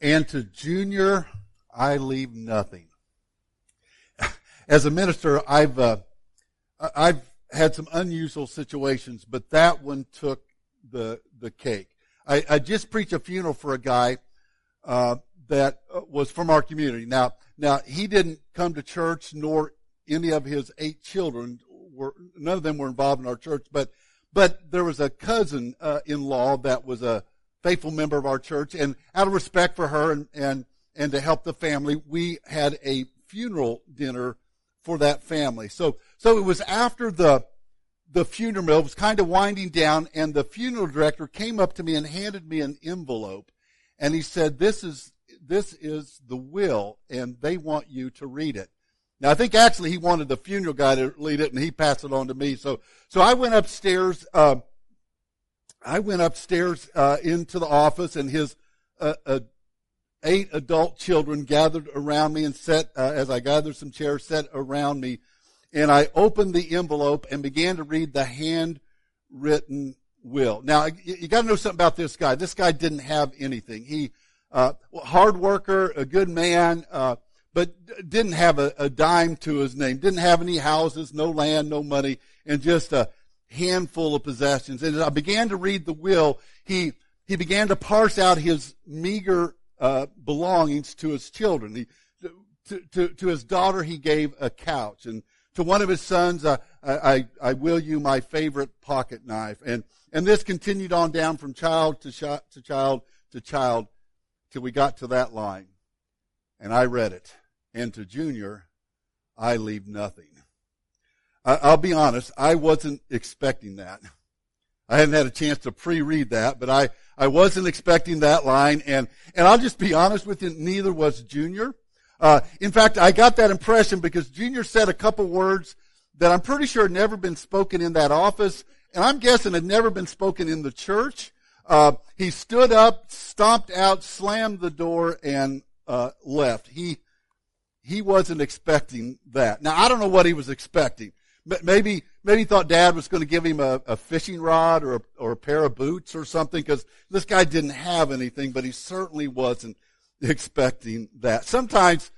And to Junior, I leave nothing. As a minister, I've, uh, I've had some unusual situations, but that one took the, the cake. I, I just preached a funeral for a guy, uh, that uh, was from our community. Now, now he didn't come to church, nor any of his eight children were. None of them were involved in our church, but but there was a cousin uh, in law that was a faithful member of our church, and out of respect for her and and and to help the family, we had a funeral dinner for that family. So so it was after the the funeral it was kind of winding down, and the funeral director came up to me and handed me an envelope, and he said, "This is this is the will, and they want you to read it." Now I think actually he wanted the funeral guy to lead it, and he passed it on to me. So so I went upstairs. Uh, I went upstairs uh, into the office, and his uh, uh, eight adult children gathered around me and sat uh, as I gathered some chairs, sat around me, and I opened the envelope and began to read the handwritten will. Now you, got to know something about this guy. This guy didn't have anything. He uh, hard worker, a good man but didn't have a, a dime to his name, didn't have any houses, no land, no money, and just a handful of possessions. And as I began to read the will, he, he began to parse out his meager uh, belongings to his children. He, to, to, to his daughter, he gave a couch. And to one of his sons, uh, I, I, will you my favorite pocket knife. And, and this continued on down from child to, to child to child till we got to that line. And I read it and to Junior, I leave nothing. I, will be honest, I wasn't expecting that. I hadn't had a chance to pre-read that, but I, I wasn't expecting that line, and, and I'll just be honest with you, neither was Junior. Uh, in fact, I got that impression because Junior said a couple words that I'm pretty sure had never been spoken in that office, and I'm guessing had never been spoken in the church. Uh, he stood up, stomped out, slammed the door, and uh, left. He he wasn't expecting that. Now I don't know what he was expecting. Maybe maybe thought Dad was going to give him a, a fishing rod or a, or a pair of boots or something because this guy didn't have anything, but he certainly wasn't expecting that. Sometimes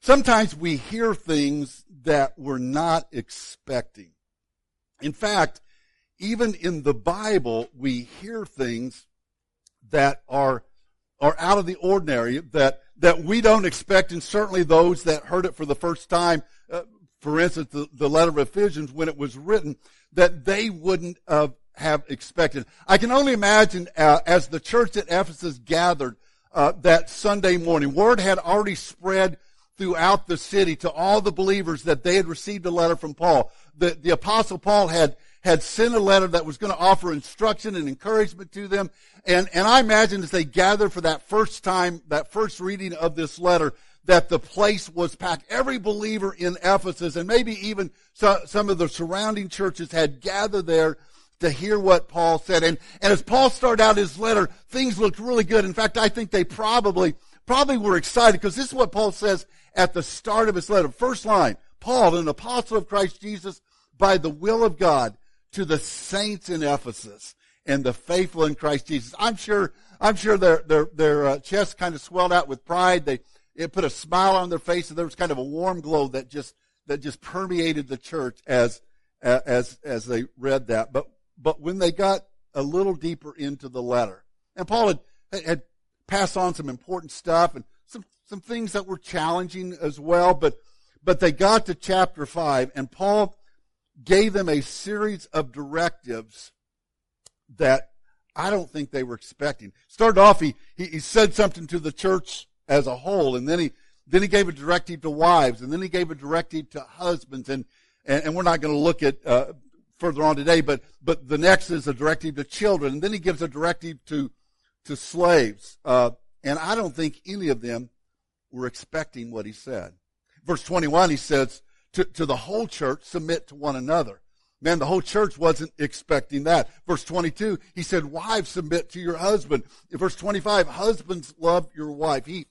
sometimes we hear things that we're not expecting. In fact, even in the Bible, we hear things that are are out of the ordinary that that we don't expect, and certainly those that heard it for the first time, for instance, the, the letter of Ephesians when it was written, that they wouldn't uh, have expected. I can only imagine uh, as the church at Ephesus gathered uh, that Sunday morning, word had already spread throughout the city to all the believers that they had received a letter from Paul. The, the apostle Paul had had sent a letter that was going to offer instruction and encouragement to them. And, and I imagine as they gathered for that first time, that first reading of this letter, that the place was packed. Every believer in Ephesus and maybe even so, some of the surrounding churches had gathered there to hear what Paul said. And, and as Paul started out his letter, things looked really good. In fact, I think they probably, probably were excited because this is what Paul says at the start of his letter. First line, Paul, an apostle of Christ Jesus, by the will of God, to the saints in Ephesus and the faithful in Christ Jesus. I'm sure, I'm sure their, their, their uh, chests kind of swelled out with pride. They, it put a smile on their face and there was kind of a warm glow that just, that just permeated the church as, as, as they read that. But, but when they got a little deeper into the letter, and Paul had, had passed on some important stuff and some, some things that were challenging as well, but, but they got to chapter five and Paul gave them a series of directives that I don't think they were expecting. Started off, he, he, he said something to the church as a whole, and then he, then he gave a directive to wives, and then he gave a directive to husbands, and, and, and we're not going to look at, uh, further on today, but, but the next is a directive to children, and then he gives a directive to, to slaves. Uh, and I don't think any of them were expecting what he said. Verse 21, he says, to, to the whole church, submit to one another. Man, the whole church wasn't expecting that. Verse 22, he said, wives submit to your husband. Verse 25, husbands love your wife. He,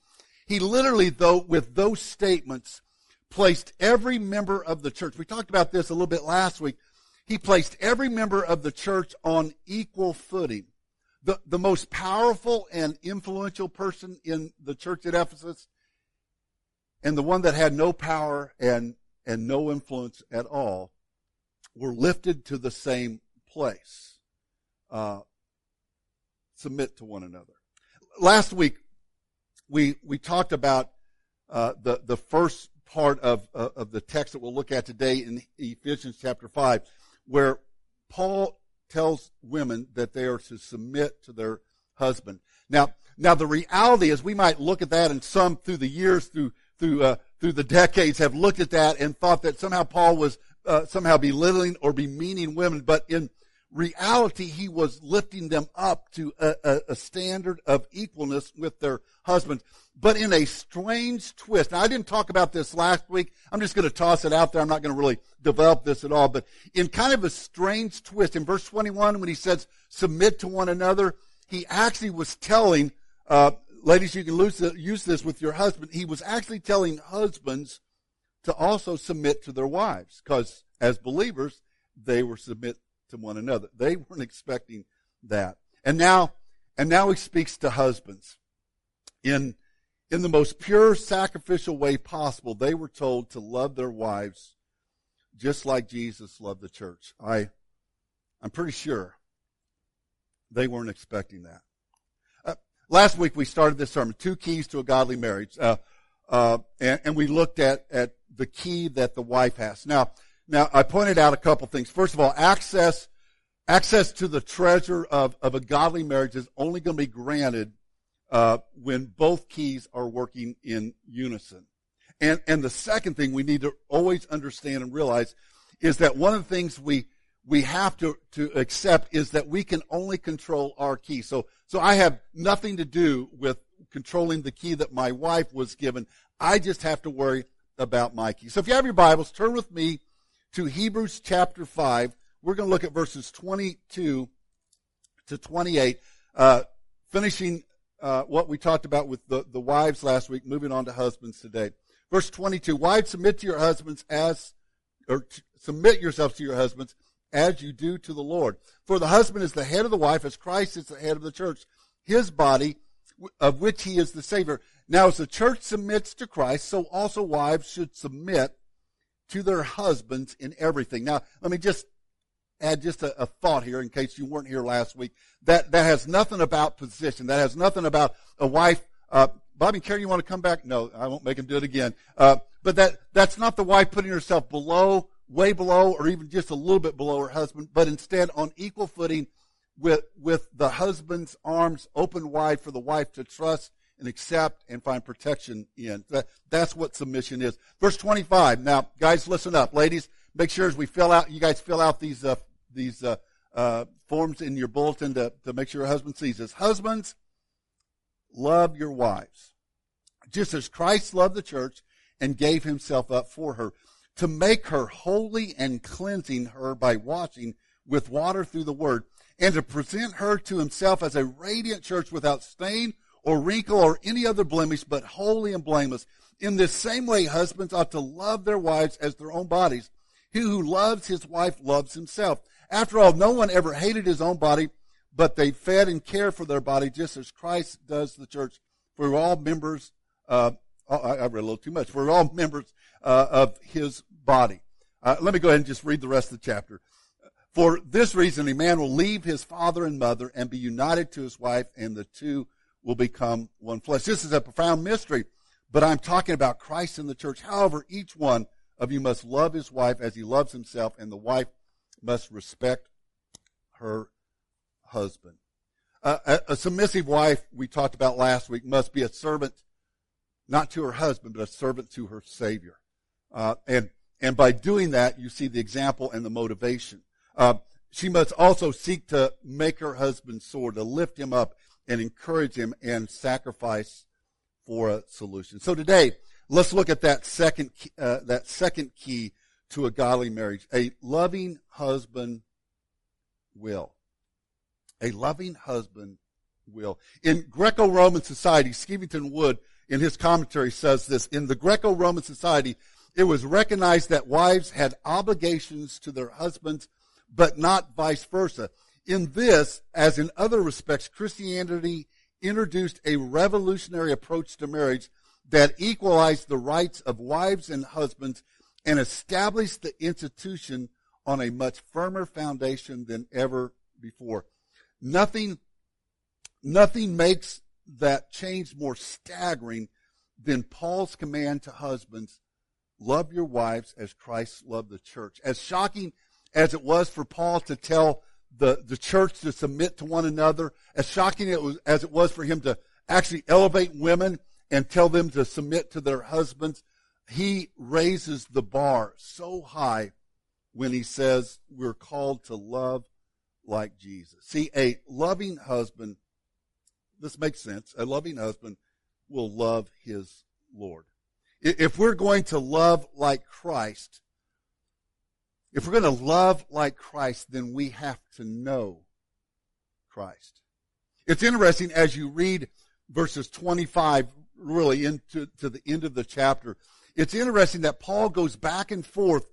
he literally, though, with those statements, placed every member of the church. We talked about this a little bit last week. He placed every member of the church on equal footing. the, the most powerful and influential person in the church at Ephesus and the one that had no power and, and no influence at all were lifted to the same place. Uh, submit to one another. Last week, we, we talked about uh, the, the first part of, uh, of the text that we'll look at today in Ephesians chapter 5, where Paul tells women that they are to submit to their husband. Now, now the reality is we might look at that and some through the years, through, through, uh, through the decades have looked at that and thought that somehow Paul was, uh, somehow belittling or demeaning women, but in reality, he was lifting them up to a, a, a standard of equalness with their husbands but in a strange twist. Now, I didn't talk about this last week. I'm just going to toss it out there. I'm not going to really develop this at all, but in kind of a strange twist, in verse 21, when he says, submit to one another, he actually was telling, uh, ladies, you can use this with your husband. He was actually telling husbands to also submit to their wives, because as believers, they were submit to one another. They weren't expecting that. And now, and now he speaks to husbands. In in the most pure sacrificial way possible, they were told to love their wives just like Jesus loved the church. I, I'm pretty sure they weren't expecting that. Uh, last week we started this sermon, two keys to a godly marriage, uh, uh, and, and, we looked at at the key that the wife has. Now, now I pointed out a couple things. First of all, access access to the treasure of of a godly marriage is only going to be granted uh, when both keys are working in unison. And, and the second thing we need to always understand and realize is that one of the things we, we have to, to accept is that we can only control our key. So, so I have nothing to do with controlling the key that my wife was given. I just have to worry about my key. So if you have your Bibles, turn with me to Hebrews chapter 5. We're going to look at verses 22 to 28, uh, finishing uh, what we talked about with the, the wives last week, moving on to husbands today. Verse 22, wives submit to your husbands as, or t- submit yourselves to your husbands as you do to the Lord. For the husband is the head of the wife as Christ is the head of the church, his body, of which he is the Savior. Now as the church submits to Christ, so also wives should submit to their husbands in everything. Now, let me just add just a, a, thought here in case you weren't here last week. That that has nothing about position. That has nothing about a wife. Uh, Bobby and Carrie, you want to come back? No, I won't make them do it again. Uh, but that that's not the wife putting herself below, way below, or even just a little bit below her husband, but instead on equal footing with with the husband's arms open wide for the wife to trust and accept and find protection in. That, that's what submission is. Verse 25. Now, guys, listen up. Ladies, make sure as we fill out, you guys fill out these uh, these uh, uh, forms in your bulletin to, to make sure your husband sees this. Husbands, love your wives, just as Christ loved the church and gave himself up for her, to make her holy and cleansing her by washing with water through the word, and to present her to himself as a radiant church without stain or wrinkle or any other blemish, but holy and blameless. In this same way, husbands ought to love their wives as their own bodies. He who loves his wife loves himself. After all, no one ever hated his own body, but they fed and cared for their body just as Christ does the church. For we're all members, uh, oh, I, read a little too much. We're all members uh, of his body. Uh, let me go ahead and just read the rest of the chapter. For this reason, a man will leave his father and mother and be united to his wife, and the two will become one flesh. This is a profound mystery, but I'm talking about Christ and the church. However, each one of you must love his wife as he loves himself, and the wife must respect her husband. Uh, a, a, submissive wife, we talked about last week, must be a servant, not to her husband, but a servant to her Savior. Uh, and, and by doing that, you see the example and the motivation. Uh, she must also seek to make her husband soar, to lift him up and encourage him and sacrifice for a solution. So today, let's look at that second, uh, that second key to a godly marriage. A loving husband will. A loving husband will. In Greco-Roman society, Skevington Wood, in his commentary, says this, in the Greco-Roman society, it was recognized that wives had obligations to their husbands, but not vice versa. In this, as in other respects, Christianity introduced a revolutionary approach to marriage that equalized the rights of wives and husbands and established the institution on a much firmer foundation than ever before. Nothing, nothing makes that change more staggering than Paul's command to husbands, love your wives as Christ loved the church. As shocking as it was for Paul to tell the, the church to submit to one another, as shocking it was, as it was for him to actually elevate women and tell them to submit to their husbands, he raises the bar so high when he says we're called to love like Jesus. See, a loving husband, this makes sense. A loving husband will love his Lord. If we're going to love like Christ, if we're going to love like Christ, then we have to know Christ. It's interesting as you read verses 25 really into to the end of the chapter. It's interesting that Paul goes back and forth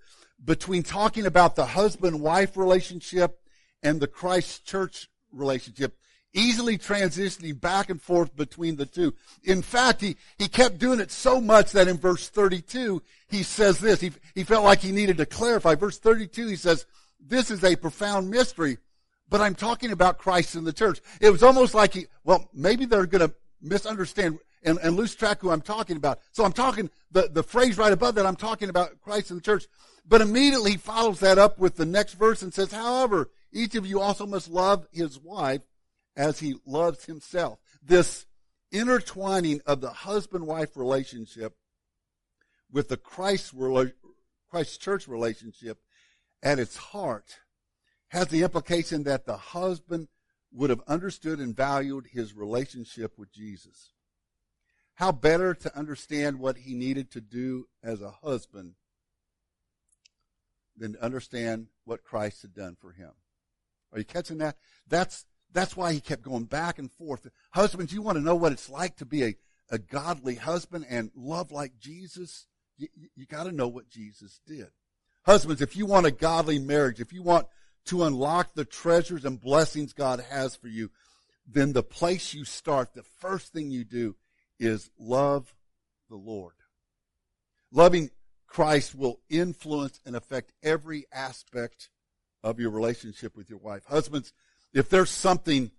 between talking about the husband-wife relationship and the Christ church relationship, easily transitioning back and forth between the two. In fact, he, he kept doing it so much that in verse 32, he says this. He, he felt like he needed to clarify. Verse 32, he says, this is a profound mystery, but I'm talking about Christ and the church. It was almost like he, well, maybe they're going to misunderstand and, and lose track who I'm talking about. So I'm talking, the, the phrase right above that, I'm talking about Christ and the church. But immediately he follows that up with the next verse and says, however, each of you also must love his wife as he loves himself. This intertwining of the husband-wife relationship with the Christ, Christ church relationship at its heart has the implication that the husband would have understood and valued his relationship with Jesus. How better to understand what he needed to do as a husband than to understand what Christ had done for him. Are you catching that? That's, that's why he kept going back and forth. Husbands, you want to know what it's like to be a, a godly husband and love like Jesus? You, you got to know what Jesus did. Husbands, if you want a godly marriage, if you want to unlock the treasures and blessings God has for you, then the place you start, the first thing you do is love the Lord. Loving Christ will influence and affect every aspect of your relationship with your wife. Husbands, if there's something,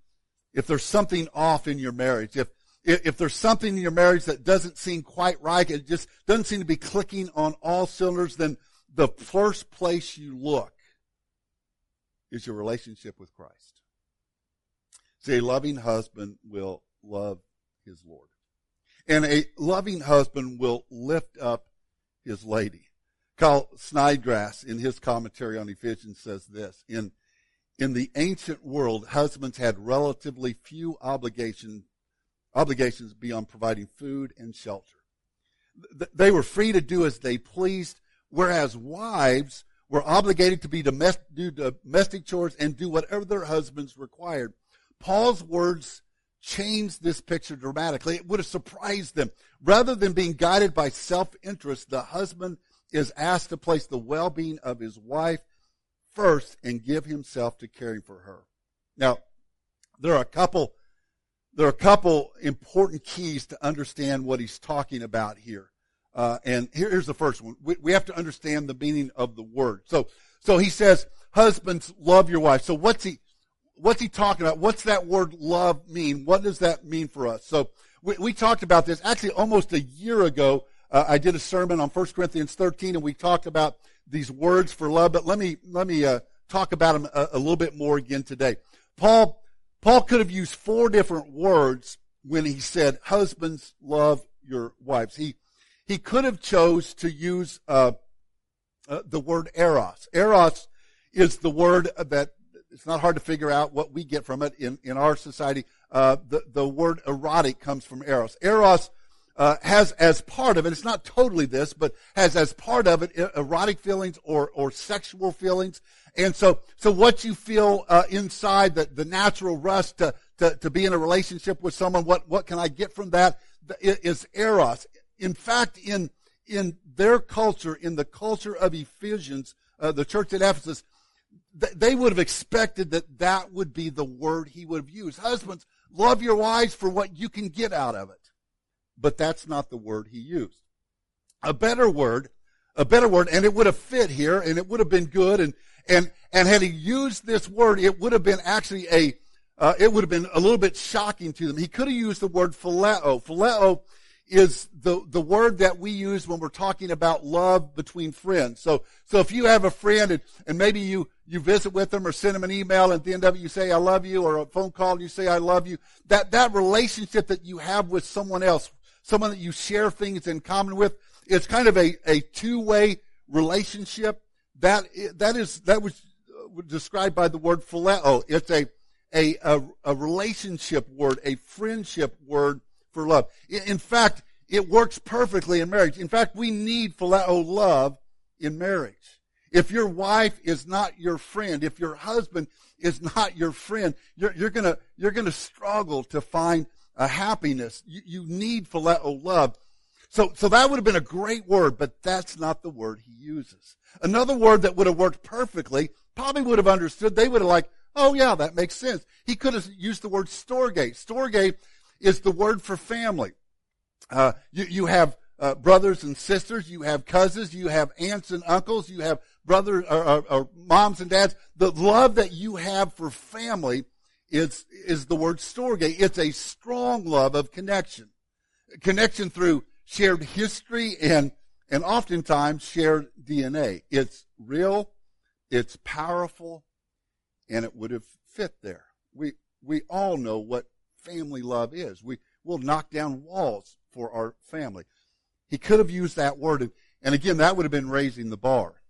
if there's something off in your marriage, if, if there's something in your marriage that doesn't seem quite right, it just doesn't seem to be clicking on all cylinders, then the first place you look is your relationship with Christ. See, a loving husband will love his Lord. And a loving husband will lift up his lady. Carl Snodgrass, in his commentary on Ephesians, says this In, in the ancient world, husbands had relatively few obligation, obligations beyond providing food and shelter. They were free to do as they pleased, whereas wives were obligated to be domestic, do domestic chores and do whatever their husbands required. Paul's words changed this picture dramatically. It would have surprised them. Rather than being guided by self-interest, the husband is asked to place the well-being of his wife first and give himself to caring for her. Now, there are a couple, there are a couple important keys to understand what he's talking about here. Uh, and here, here's the first one. We, we have to understand the meaning of the word. So, so he says, husbands, love your wife. So what's he, what's he talking about? What's that word love mean? What does that mean for us? So we, we talked about this actually almost a year ago. Uh, I did a sermon on 1 Corinthians 13 and we talked about these words for love, but let me, let me, uh, talk about them a, a little bit more again today. Paul, Paul could have used four different words when he said, husbands love your wives. He, he could have chose to use, uh, uh, the word eros. Eros is the word that it's not hard to figure out what we get from it in, in our society. Uh, the, the word erotic comes from eros. Eros uh, has as part of it, it's not totally this, but has as part of it erotic feelings or, or sexual feelings. And so, so what you feel uh, inside, the, the natural rush to, to, to be in a relationship with someone, what, what can I get from that? Is eros. In fact, in, in their culture, in the culture of Ephesians, uh, the church at Ephesus, they would have expected that that would be the word he would have used. Husbands, love your wives for what you can get out of it. But that's not the word he used. A better word, a better word, and it would have fit here and it would have been good and, and, and had he used this word, it would have been actually a, uh, it would have been a little bit shocking to them. He could have used the word phileo. Phileo is the, the word that we use when we're talking about love between friends. So, so if you have a friend and, and maybe you, you visit with them or send them an email and at the end of it you say, I love you, or a phone call and you say, I love you, that, that relationship that you have with someone else, someone that you share things in common with, it's kind of a, a two-way relationship. That, that is, that was uh, described by the word phileo. It's a, a, a, a relationship word, a friendship word for love. In fact, it works perfectly in marriage. In fact, we need phileo love in marriage. If your wife is not your friend, if your husband is not your friend, you're, you're gonna, you're gonna struggle to find a happiness. You, you need phileo love. So, so that would have been a great word, but that's not the word he uses. Another word that would have worked perfectly, probably would have understood, they would have like, oh yeah, that makes sense. He could have used the word storge. Storge is the word for family. Uh, you, you have uh, brothers and sisters, you have cousins, you have aunts and uncles, you have brothers or, or, or, moms and dads. The love that you have for family is is the word storge. It's a strong love of connection, connection through shared history and and oftentimes shared DNA. It's real, it's powerful, and it would have fit there. We we all know what family love is. We will knock down walls for our family. He could have used that word, and again, that would have been raising the bar.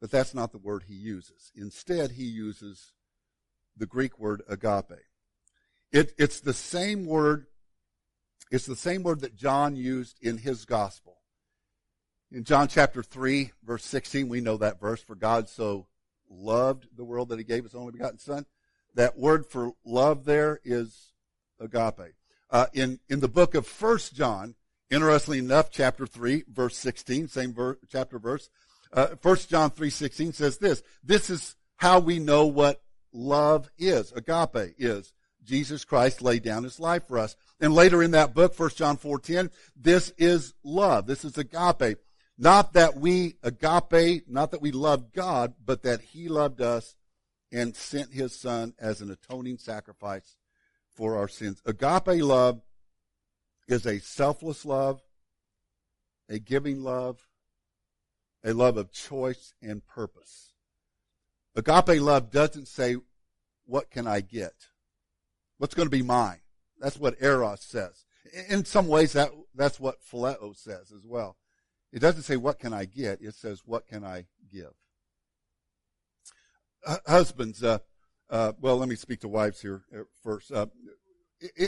But that's not the word he uses. Instead, he uses the Greek word agape. It, it's the same word. It's the same word that John used in his gospel. In John chapter 3, verse 16, we know that verse, for God so loved the world that he gave his only begotten son. That word for love there is agape. Uh, in, in the book of First John, interestingly enough, chapter 3, verse 16, same ver- chapter verse, uh, 1 John 3.16 says this, this is how we know what love is, agape is. Jesus Christ laid down his life for us. And later in that book, 1 John 4.10, this is love. This is agape. Not that we agape, not that we love God, but that he loved us and sent his son as an atoning sacrifice for our sins. Agape love is a selfless love, a giving love, a love of choice and purpose. Agape love doesn't say, what can I get? What's going to be mine? That's what Eros says. In some ways, that, that's what Phileo says as well. It doesn't say, what can I get? It says, what can I give? husbands, uh, uh, well, let me speak to wives here uh, first. Uh,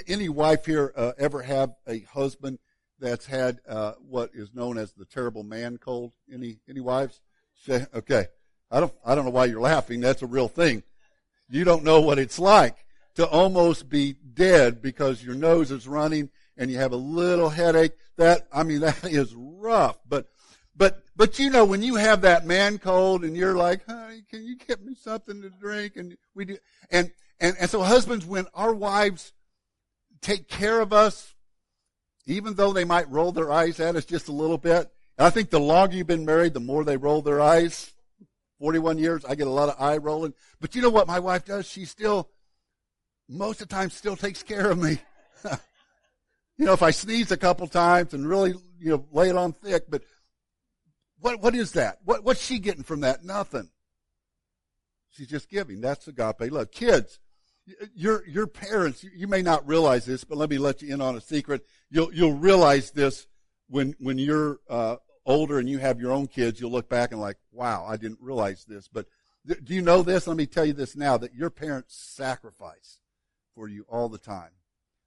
any wife here uh, ever have a husband that's had uh, what is known as the terrible man cold? Any any wives? Okay, I don't I don't know why you're laughing. That's a real thing. You don't know what it's like to almost be dead because your nose is running and you have a little headache. That I mean that is rough. But but, but you know, when you have that man cold and you're like, honey, can you get me something to drink? And we do, and, and, and so husbands, when our wives take care of us, even though they might roll their eyes at us just a little bit, I think the longer you've been married, the more they roll their eyes. 41 years, I get a lot of eye rolling. But you know what my wife does? She still, most of the time, still takes care of me. you know, if I sneeze a couple times and really, you know, lay it on thick, but what, what is that? What, what's she getting from that? Nothing. She's just giving. That's agape love. Kids, your, your parents, you may not realize this, but let me let you in on a secret. You'll, you'll realize this when, when you're, uh, older and you have your own kids, you'll look back and like, wow, I didn't realize this. But th- do you know this? Let me tell you this now that your parents sacrifice for you all the time.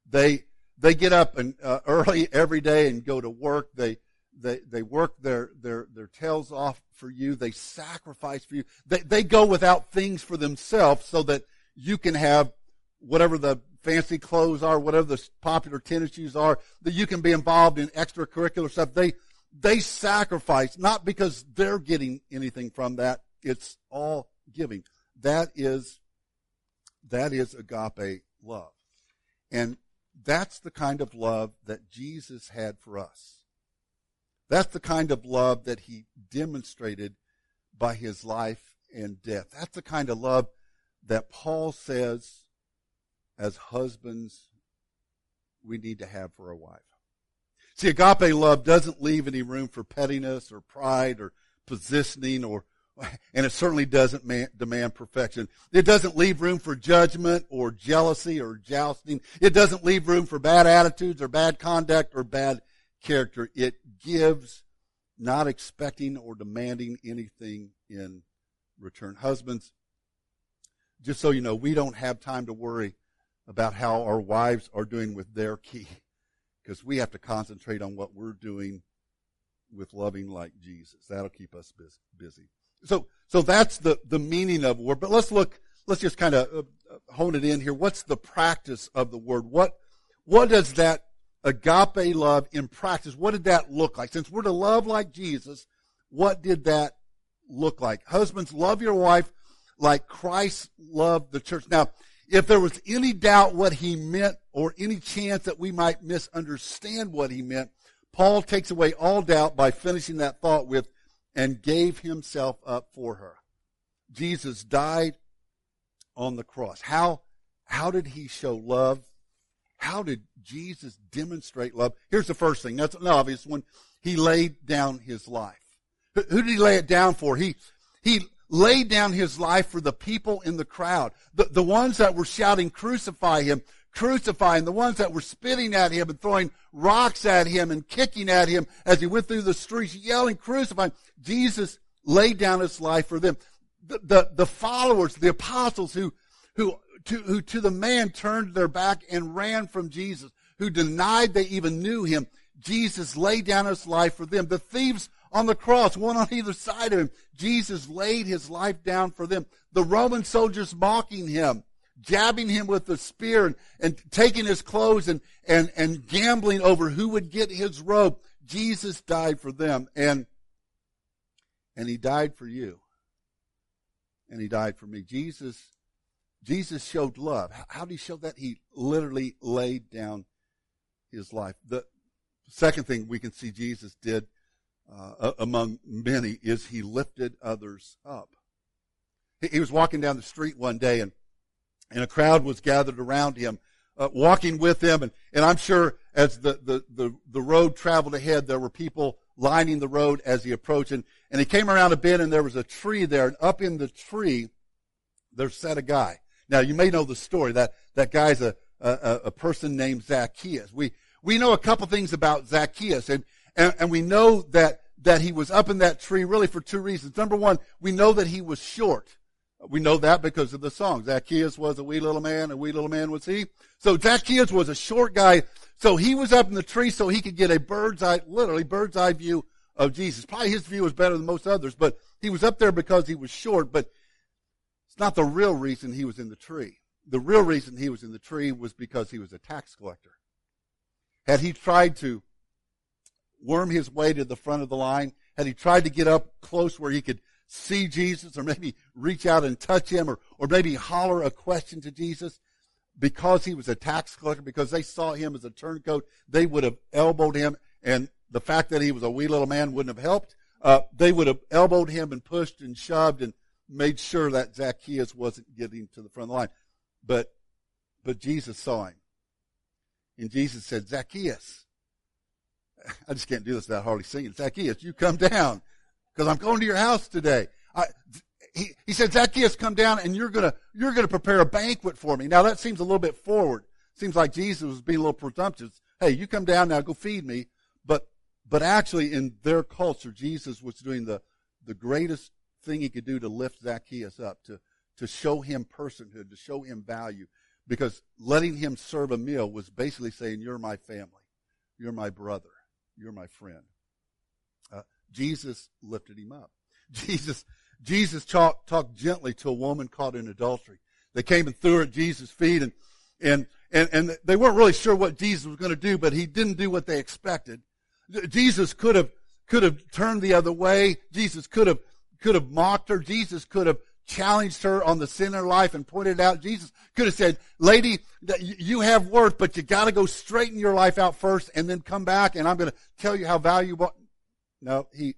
They, they get up and, uh, early every day and go to work. They, they, they work their, their, their tails off for you. They sacrifice for you. They, they go without things for themselves so that you can have whatever the fancy clothes are, whatever the popular tennis shoes are, that you can be involved in extracurricular stuff. They, they sacrifice, not because they're getting anything from that. It's all giving. That is, that is agape love. And that's the kind of love that Jesus had for us. That's the kind of love that he demonstrated by his life and death. That's the kind of love that Paul says as husbands we need to have for a wife. See, agape love doesn't leave any room for pettiness or pride or positioning or and it certainly doesn't man, demand perfection. It doesn't leave room for judgment or jealousy or jousting. It doesn't leave room for bad attitudes or bad conduct or bad character. It gives not expecting or demanding anything in return. Husbands, just so you know, we don't have time to worry about how our wives are doing with their key because we have to concentrate on what we're doing with loving like Jesus. That'll keep us busy. So, so that's the, the meaning of word. But let's look, let's just kind of uh, hone it in here. What's the practice of the word? What, what does that agape love in practice, what did that look like? Since we're to love like Jesus, what did that look like? Husbands, love your wife like Christ loved the church. Now, if there was any doubt what he meant or any chance that we might misunderstand what he meant, Paul takes away all doubt by finishing that thought with, and gave himself up for her. Jesus died on the cross. How, how did he show love? How did Jesus demonstrate love? Here's the first thing. That's an obvious one. He laid down his life. Who did he lay it down for? He, he laid down his life for the people in the crowd. The, the ones that were shouting, crucify him, crucify him. The ones that were spitting at him and throwing rocks at him and kicking at him as he went through the streets, yelling, crucify him. Jesus laid down his life for them. The, the, the followers, the apostles who, who, to, who to the man turned their back and ran from Jesus, who denied they even knew him. Jesus laid down his life for them. The thieves on the cross, one on either side of him. Jesus laid his life down for them. The Roman soldiers mocking him, jabbing him with the spear and, and taking his clothes and, and, and gambling over who would get his robe. Jesus died for them and, and he died for you. And he died for me. Jesus, Jesus showed love. How did he show that? He literally laid down his life. The second thing we can see Jesus did uh, among many is he lifted others up. He, he, was walking down the street one day and, and a crowd was gathered around him, uh, walking with him. And, and I'm sure as the, the, the, the road traveled ahead, there were people lining the road as he approached. And, and he came around a bend and there was a tree there. And up in the tree, there sat a guy. Now you may know the story. That, that guy's a, a, a person named Zacchaeus. We, we know a couple things about Zacchaeus and, and, and we know that, that he was up in that tree really for two reasons. Number one, we know that he was short. We know that because of the song. Zacchaeus was a wee little man, a wee little man was he. So Zacchaeus was a short guy. So he was up in the tree so he could get a bird's eye, literally bird's eye view of Jesus. Probably his view was better than most others, but he was up there because he was short, but it's not the real reason he was in the tree. The real reason he was in the tree was because he was a tax collector. Had he tried to worm his way to the front of the line? Had he tried to get up close where he could see Jesus or maybe reach out and touch him or, or maybe holler a question to Jesus? Because he was a tax collector, because they saw him as a turncoat, they would have elbowed him and the fact that he was a wee little man wouldn't have helped. Uh, they would have elbowed him and pushed and shoved and made sure that Zacchaeus wasn't getting to the front of the line. But, but Jesus saw him. And Jesus said, Zacchaeus, I just can't do this without hardly singing. Zacchaeus, you come down because I'm going to your house today. I, he, he said, Zacchaeus, come down and you're gonna, you're gonna prepare a banquet for me. Now that seems a little bit forward. Seems like Jesus was being a little presumptuous. Hey, you come down now, go feed me. But, but actually in their culture, Jesus was doing the, the greatest thing he could do to lift Zacchaeus up, to, to show him personhood, to show him value. Because letting him serve a meal was basically saying, you're my family. You're my brother. You're my friend. Uh, Jesus lifted him up. Jesus, Jesus talked, talked gently to a woman caught in adultery. They came and threw her at Jesus' feet and, and, and, and they weren't really sure what Jesus was going to do, but he didn't do what they expected. Jesus could have, could have turned the other way. Jesus could have, could have mocked her. Jesus could have challenged her on the sin in her life and pointed out. Jesus could have said, lady, you have worth, but you gotta go straighten your life out first and then come back and I'm gonna tell you how valuable. No, he,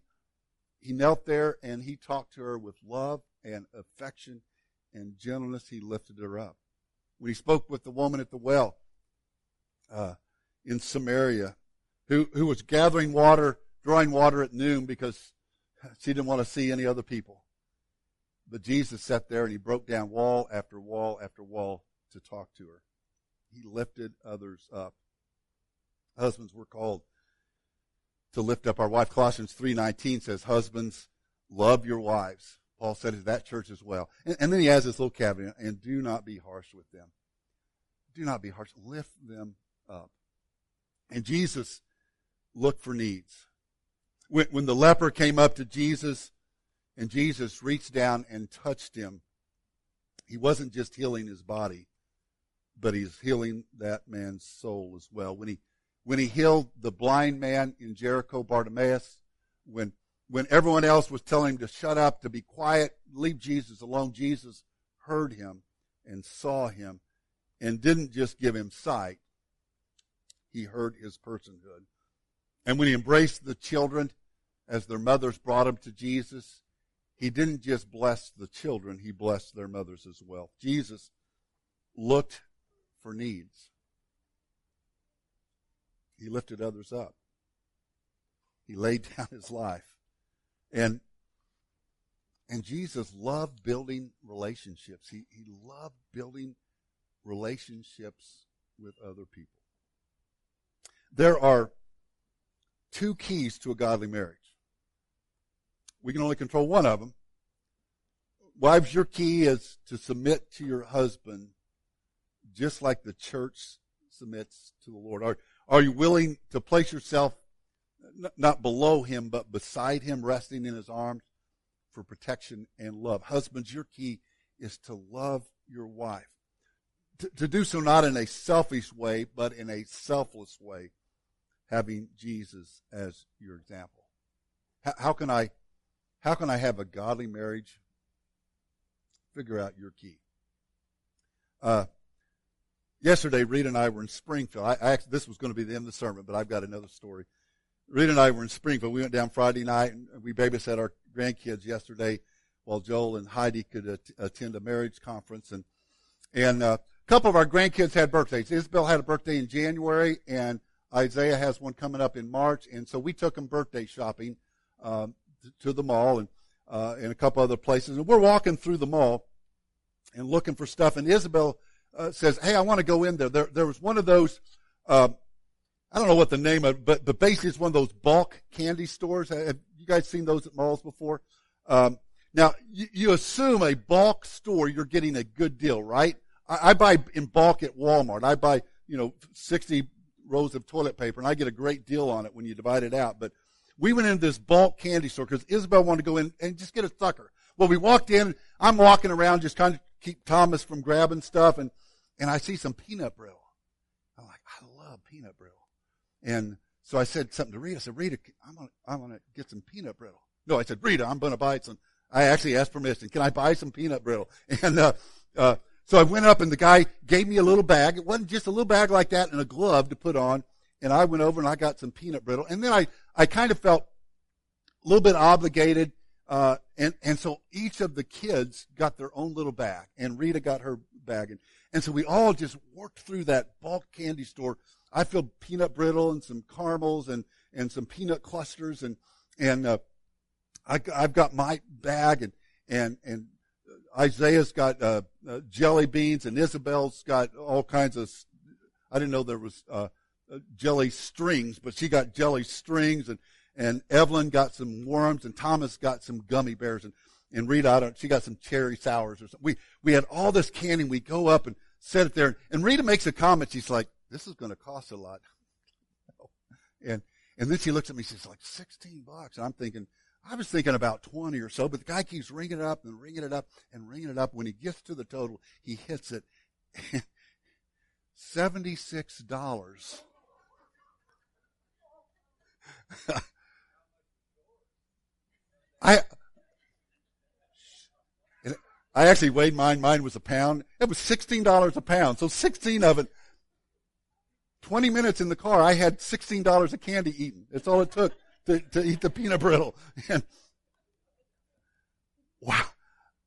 he knelt there and he talked to her with love and affection and gentleness. He lifted her up. When he spoke with the woman at the well, uh, in Samaria, who, who was gathering water, drawing water at noon because she didn't want to see any other people. But Jesus sat there and he broke down wall after wall after wall to talk to her. He lifted others up. Husbands were called to lift up our wife. Colossians 3.19 says, husbands, love your wives. Paul said it that church as well. And, and then he has this little caveat, and do not be harsh with them. Do not be harsh. Lift them up. And Jesus looked for needs. When, when the leper came up to Jesus and Jesus reached down and touched him, he wasn't just healing his body, but he's healing that man's soul as well. When he, when he healed the blind man in Jericho, Bartimaeus, when, when everyone else was telling him to shut up, to be quiet, leave Jesus alone, Jesus heard him and saw him and didn't just give him sight. He heard his personhood. And when he embraced the children as their mothers brought them to Jesus, he didn't just bless the children, he blessed their mothers as well. Jesus looked for needs. He lifted others up. He laid down his life. And and Jesus loved building relationships. He, he loved building relationships with other people. There are two keys to a godly marriage. We can only control one of them. Wives, your key is to submit to your husband just like the church submits to the Lord. Are, are you willing to place yourself not below him, but beside him, resting in his arms for protection and love? Husbands, your key is to love your wife. To, to do so not in a selfish way, but in a selfless way, having Jesus as your example. How, how can I how can I have a godly marriage? Figure out your key. Uh, yesterday, Rita and I were in Springfield. I, I this was going to be the end of the sermon, but I've got another story. Rita and I were in Springfield. We went down Friday night and we babysat our grandkids yesterday while Joel and Heidi could at- attend a marriage conference. And, and uh, a couple of our grandkids had birthdays. Isabel had a birthday in January and Isaiah has one coming up in March. And so we took them birthday shopping. Um, to the mall and uh, and a couple other places. And we're walking through the mall and looking for stuff. And Isabel uh, says, "Hey, I want to go in there." There, there was one of those. Uh, I don't know what the name of, but but basically it's one of those bulk candy stores. Have you guys seen those at malls before? Um, now you, you, assume a bulk store, you're getting a good deal, right? I, I buy in bulk at Walmart. I buy you know sixty rows of toilet paper, and I get a great deal on it when you divide it out. But we went into this bulk candy store because Isabel wanted to go in and just get a sucker. Well, we walked in. I'm walking around just trying to keep Thomas from grabbing stuff, and and I see some peanut brittle. I'm like, I love peanut brittle, and so I said something to Rita. I said, Rita, I'm gonna I'm gonna get some peanut brittle. No, I said, Rita, I'm gonna buy some. I actually asked permission. Can I buy some peanut brittle? And uh, uh, so I went up, and the guy gave me a little bag. It wasn't just a little bag like that and a glove to put on. And I went over and I got some peanut brittle. And then I I kind of felt a little bit obligated. Uh, and, and so each of the kids got their own little bag and Rita got her bag. And, and so we all just worked through that bulk candy store. I filled peanut brittle and some caramels and, and some peanut clusters and, and, uh, I, I've got my bag and, and, and Isaiah's got, uh, uh, jelly beans and Isabel's got all kinds of, I didn't know there was, uh, jelly strings, but she got jelly strings and, and Evelyn got some worms and Thomas got some gummy bears and, and Rita, she got some cherry sours or something. We, we had all this candy. We go up and set it there and Rita makes a comment. She's like, this is going to cost a lot. and, and then she looks at me. She's like, 16 bucks. And I'm thinking, I was thinking about 20 or so, but the guy keeps ringing it up and ringing it up and ringing it up. When he gets to the total, he hits it. $76. I I actually weighed mine. Mine was a pound. It was $16 a pound. So 16 of it, 20 minutes in the car, I had $16 of candy eaten. That's all it took to, to eat the peanut brittle. And wow.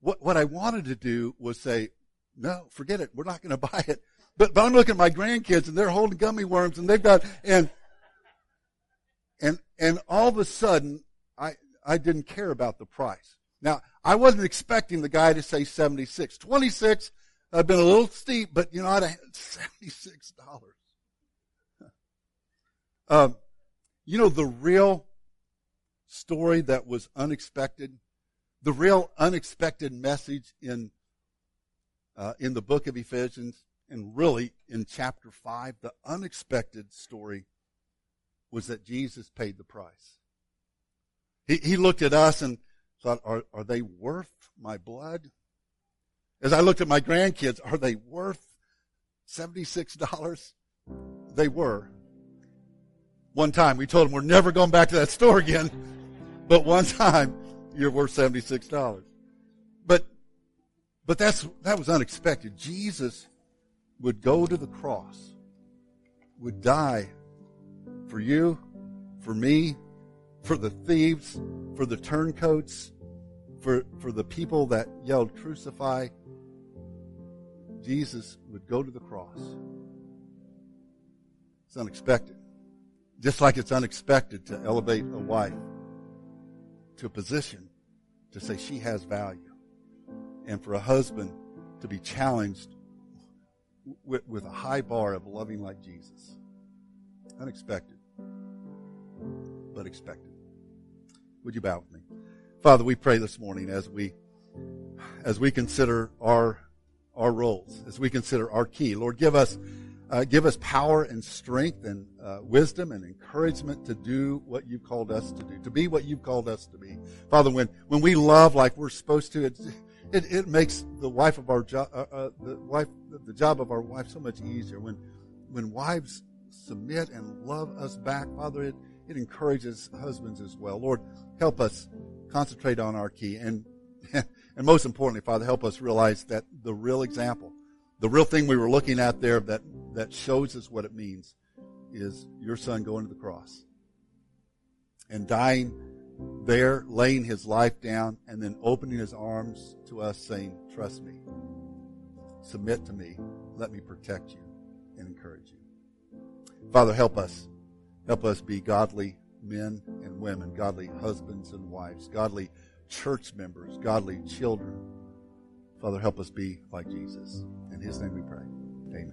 What, what I wanted to do was say, no, forget it. We're not going to buy it. But, but I'm looking at my grandkids and they're holding gummy worms and they've got, and, and, and all of a sudden, I, I didn't care about the price. Now, I wasn't expecting the guy to say 76. 26, I've been a little steep, but you know, I'd have $76. um, you know, the real story that was unexpected, the real unexpected message in, uh, in the book of Ephesians and really in chapter 5, the unexpected story was that Jesus paid the price. He, he looked at us and thought, are, are they worth my blood? As I looked at my grandkids, are they worth $76? They were. One time we told them we're never going back to that store again, but one time you're worth $76. But, but that's, that was unexpected. Jesus would go to the cross, would die for you, for me, for the thieves, for the turncoats, for, for the people that yelled, crucify. Jesus would go to the cross. It's unexpected. Just like it's unexpected to elevate a wife to a position to say she has value. And for a husband to be challenged with, with a high bar of loving like Jesus. Unexpected, but expected. Would you bow with me? Father, we pray this morning as we, as we consider our, our roles, as we consider our key. Lord, give us, uh, give us power and strength and uh, wisdom and encouragement to do what you've called us to do, to be what you've called us to be. Father, when, when we love like we're supposed to, it's, it, it makes the wife of our job, uh, uh, the wife, the job of our wife so much easier. When, when wives submit and love us back, Father, it, it encourages husbands as well. Lord, help us concentrate on our key and, and most importantly, Father, help us realize that the real example, the real thing we were looking at there that, that shows us what it means is your son going to the cross and dying there, laying his life down, and then opening his arms to us, saying, Trust me, submit to me, let me protect you and encourage you. Father, help us. Help us be godly men and women, godly husbands and wives, godly church members, godly children. Father, help us be like Jesus. In his name we pray. Amen.